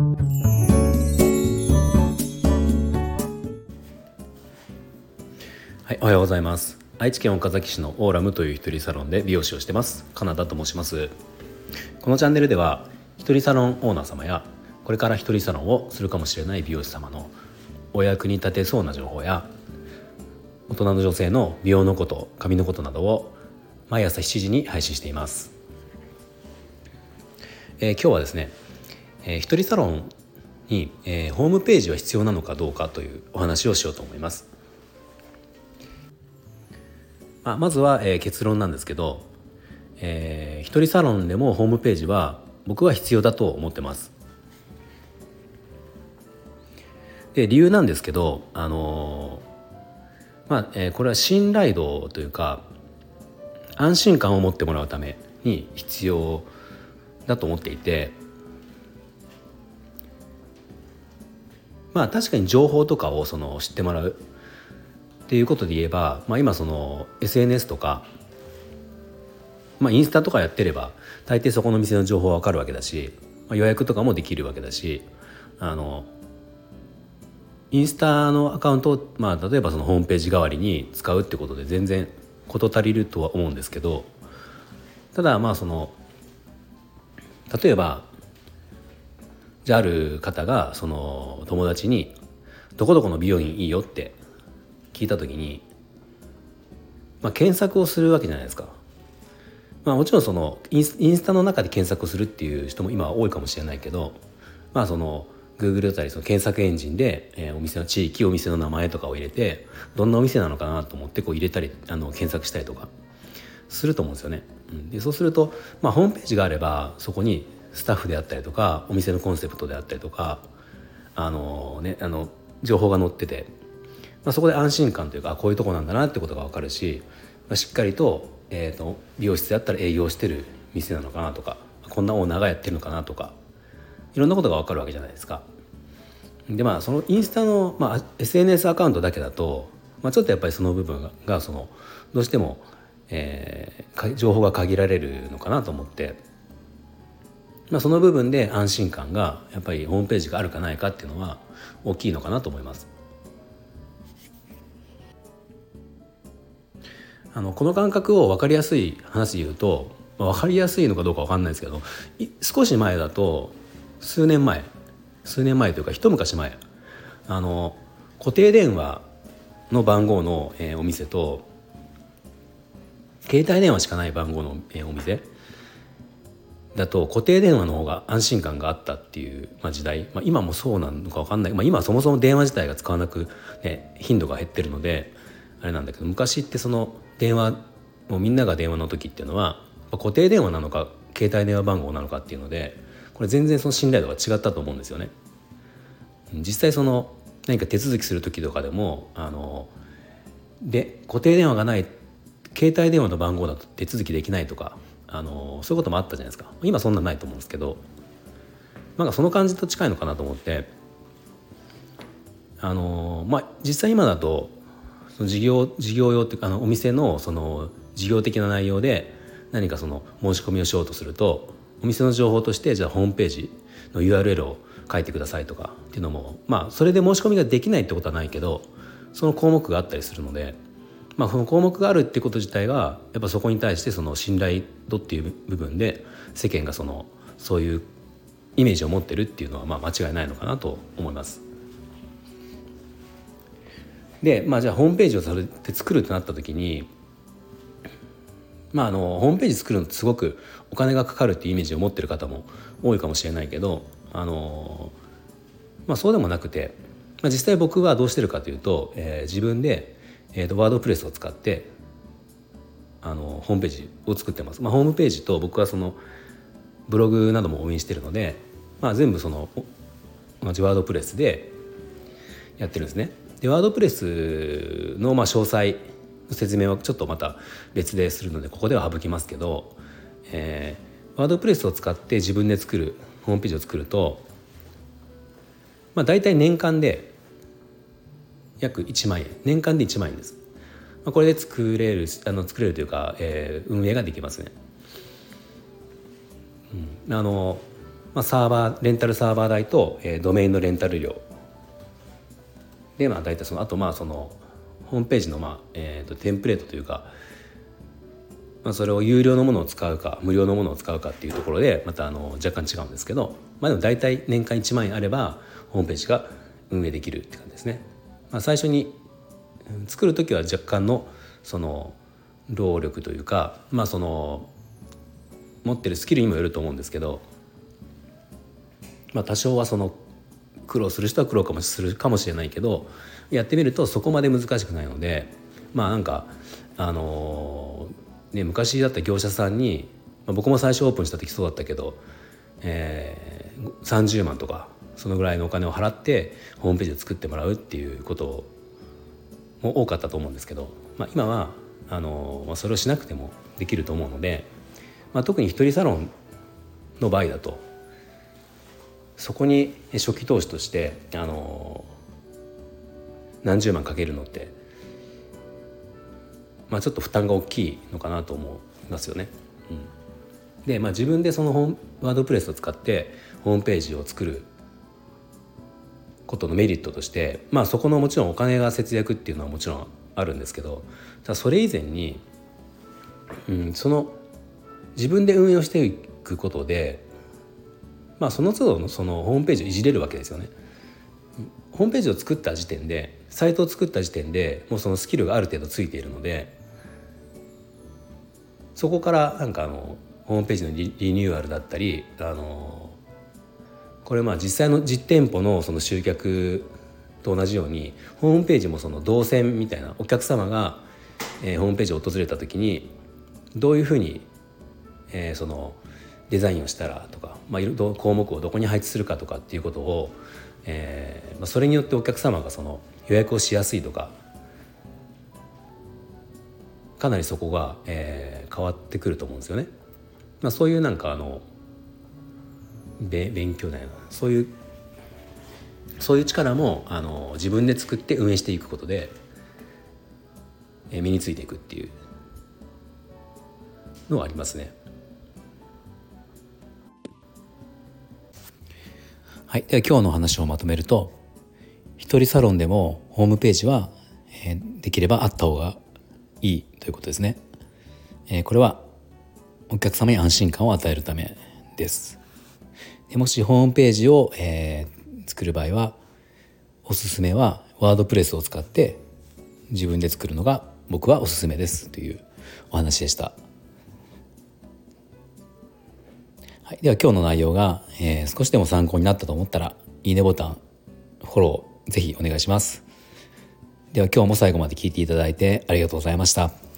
はい、おはようございます。愛知県岡崎市のオーラムという一人サロンで美容師をしてます。カナダと申します。このチャンネルでは一人サロンオーナー様やこれから一人サロンをするかもしれない美容師様のお役に立てそうな情報や大人の女性の美容のこと髪のことなどを毎朝7時に配信しています、えー、今日はですね、えー、一人サロンに、えー、ホームページは必要なのかどうかというお話をしようと思います、まあ、まずは、えー、結論なんですけど、えー、一人サロンでもホームページは僕は必要だと思ってます。で理由なんですけどあのまあ、えー、これは信頼度というか安心感を持ってもらうために必要だと思っていてまあ確かに情報とかをその知ってもらう。っていうことで言えば、まあ、今その SNS とか、まあ、インスタとかやってれば大抵そこの店の情報は分かるわけだし、まあ、予約とかもできるわけだしあのインスタのアカウントを、まあ、例えばそのホームページ代わりに使うってことで全然事足りるとは思うんですけどただまあその例えばじゃある方がその友達に「どこどこの美容院いいよ」って聞いた時に、まあ、検索をするわけじゃないですか。まあ、もちろんそのインスタの中で検索をするっていう人も今は多いかもしれないけどまあその Google だったりその検索エンジンで、えー、お店の地域お店の名前とかを入れてどんなお店なのかなと思ってこう入れたりあの検索したりとかすると思うんですよね。でそうすると、まあ、ホームページがあればそこにスタッフであったりとかお店のコンセプトであったりとかあの、ね、あの情報が載ってて、まあ、そこで安心感というかこういうとこなんだなってことが分かるし、まあ、しっかりと,、えーと、美容室であったら営業してる店なのかなとかこんなオーナーがやってるのかなとかいろんなことが分かるわけじゃないですか。でまあそのインスタの、まあ、SNS アカウントだけだと、まあ、ちょっとやっぱりその部分がそのどうしても、えー、情報が限られるのかなと思って、まあ、その部分で安心感がやっぱりホームページがあるかないかっていうのは大きいのかなと思います。あのこの感覚を分かりやすい話で言うと、まあ、分かりやすいのかどうか分かんないですけど少し前だと数年前数年前というか一昔前あの固定電話の番号の、えー、お店と携帯電話しかない番号の、えー、お店だと固定電話の方が安心感があったっていう、ま、時代、まあ、今もそうなのか分かんない、まあ、今はそもそも電話自体が使わなく、ね、頻度が減ってるのであれなんだけど昔ってその電話もうみんなが電話の時っていうのは固定電話なのか携帯電話番号なのかっていうのでこれ全然その信頼度が違ったと思うんですよね。実際その何か手続きする時とかでもあので固定電話がない携帯電話の番号だと手続きできないとかあのそういうこともあったじゃないですか。今そんなないと思うんですけどなんかその感じと近いのかなと思ってあのまあ実際今だとその事業事業用ってあのお店のその事業的な内容で何かその申し込みをしようとするとお店の情報としてじゃあホームページの URL を書いてくださいとかっていうのもまあそれで申し込みができないってことはないけどその項目があったりするので、まあ、その項目があるってこと自体がやっぱそこに対してその信頼度っていう部分で世間がそのそういうイメージを持ってるっていうのはまあ間違いないのかなと思います。でまあじゃあホームページをそれで作るってなった時にまあ、あのホームページ作るのってすごくお金がかかるっていうイメージを持ってる方も多いかもしれないけどあの、まあ、そうでもなくて、まあ、実際僕はどうしてるかというと、えー、自分で、えーと、ワードプレスを使ってあのホームページを作ってます。まあ、ホームページと僕はそのブログなども応援してるので、まあ、全部その同じワードプレスでやってるんですね。でワードプレスのまあ詳細の説明はちょっとまた別でするのでここでは省きますけど、えー、ワードプレスを使って自分で作るホームページを作ると、まあ、大体年間で約1万円年間で1万円です。まあ、これで作れるあの作れるというか、えー、運営ができますね。うん、あのまあ、サーバーレンタルサーバー代と、えー、ドメインのレンタル料でまあ大体そのあとまあそのホームページのまあ、えー、とテンプレートというか、まあ、それを有料のものを使うか無料のものを使うかっていうところでまたあの若干違うんですけど、まあ、でも大体年間1万円あればホームページが運営できるって感じですね。まあ、最初に作る時は若干のその労力というかまあその持ってるスキルにもよると思うんですけどまあ、多少はその苦労する人は苦労かもするかもしれないけどやってみるとそこまで難しくないのでまあなんかあのー、ね昔だった業者さんに、まあ、僕も最初オープンした時そうだったけど、えー、30万とかそのぐらいのお金を払ってホームページを作ってもらうっていうことも多かったと思うんですけど、まあ、今はあの、それをしなくてもできると思うので、まあ、特に一人サロンの場合だとそこに初期投資としてあの何十万かけるのってまあちょっと負担が大きいのかなと思いますよね。うん、で、まあ、自分でそのホームワードプレスを使ってホームページを作ることのメリットとして、まあ、そこのもちろんお金が節約っていうのはもちろんあるんですけどただそれ以前に、うん、その自分で運用していくことでまあ、その都度のそのホームページをいじれるわけですよね。ホームページを作った時点でサイトを作った時点でもうそのスキルがある程度ついているのでそこからなんかあのホームページのリニューアルだったりあのこれまあ実際の実店舗のその集客と同じようにホームページもその動線みたいなお客様が、えー、ホームページを訪れた時にどういうふうに、えー、そのデザインをしたらとか、まあ、項目をどこに配置するかとかっていうことを、えーまあ、それによってお客様がその予約をしやすいとかかなりそこが、えー、変わってくると思うんですよね。まあ、そういうなんかあの勉強だよな。そういうそういう力もあの自分で作って運営していくことで、えー、身についていくっていうのはありますね。はい、では今日の話をまとめると一人サロンでもホームページは、えー、できればあった方がいいということですね、えー、これはお客様に安心感を与えるためです。もしホームページを、えー、作る場合はおすすめはワードプレスを使って自分で作るのが僕はおすすめですというお話でした。はい、では今日の内容が、えー、少しでも参考になったと思ったらいいねボタンフォローぜひお願いします。では今日も最後まで聞いていただいてありがとうございました。